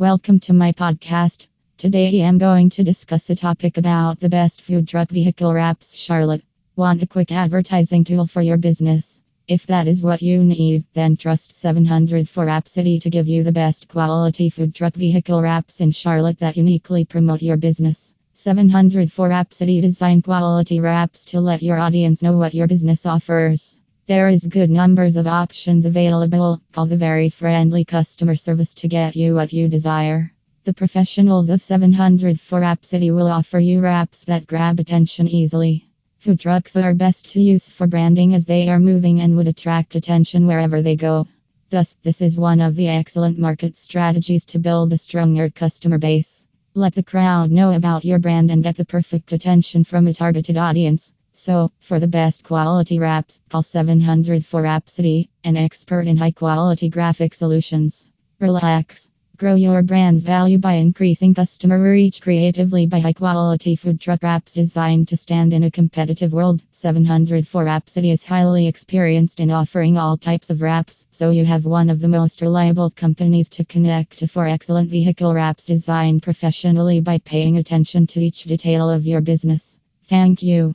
Welcome to my podcast. Today I'm going to discuss a topic about the best food truck vehicle wraps Charlotte. Want a quick advertising tool for your business? If that is what you need, then trust 704 Wrap City to give you the best quality food truck vehicle wraps in Charlotte that uniquely promote your business. 704 Wrap City design quality wraps to let your audience know what your business offers. There is good numbers of options available. Call the very friendly customer service to get you what you desire. The professionals of 704 Wrap City will offer you wraps that grab attention easily. Food trucks are best to use for branding as they are moving and would attract attention wherever they go. Thus, this is one of the excellent market strategies to build a stronger customer base. Let the crowd know about your brand and get the perfect attention from a targeted audience. So, for the best quality wraps, call 704 Wrap City, an expert in high quality graphic solutions. Relax. Grow your brand's value by increasing customer reach creatively by high quality food truck wraps designed to stand in a competitive world. 704 Wrap City is highly experienced in offering all types of wraps, so you have one of the most reliable companies to connect to for excellent vehicle wraps designed professionally by paying attention to each detail of your business. Thank you.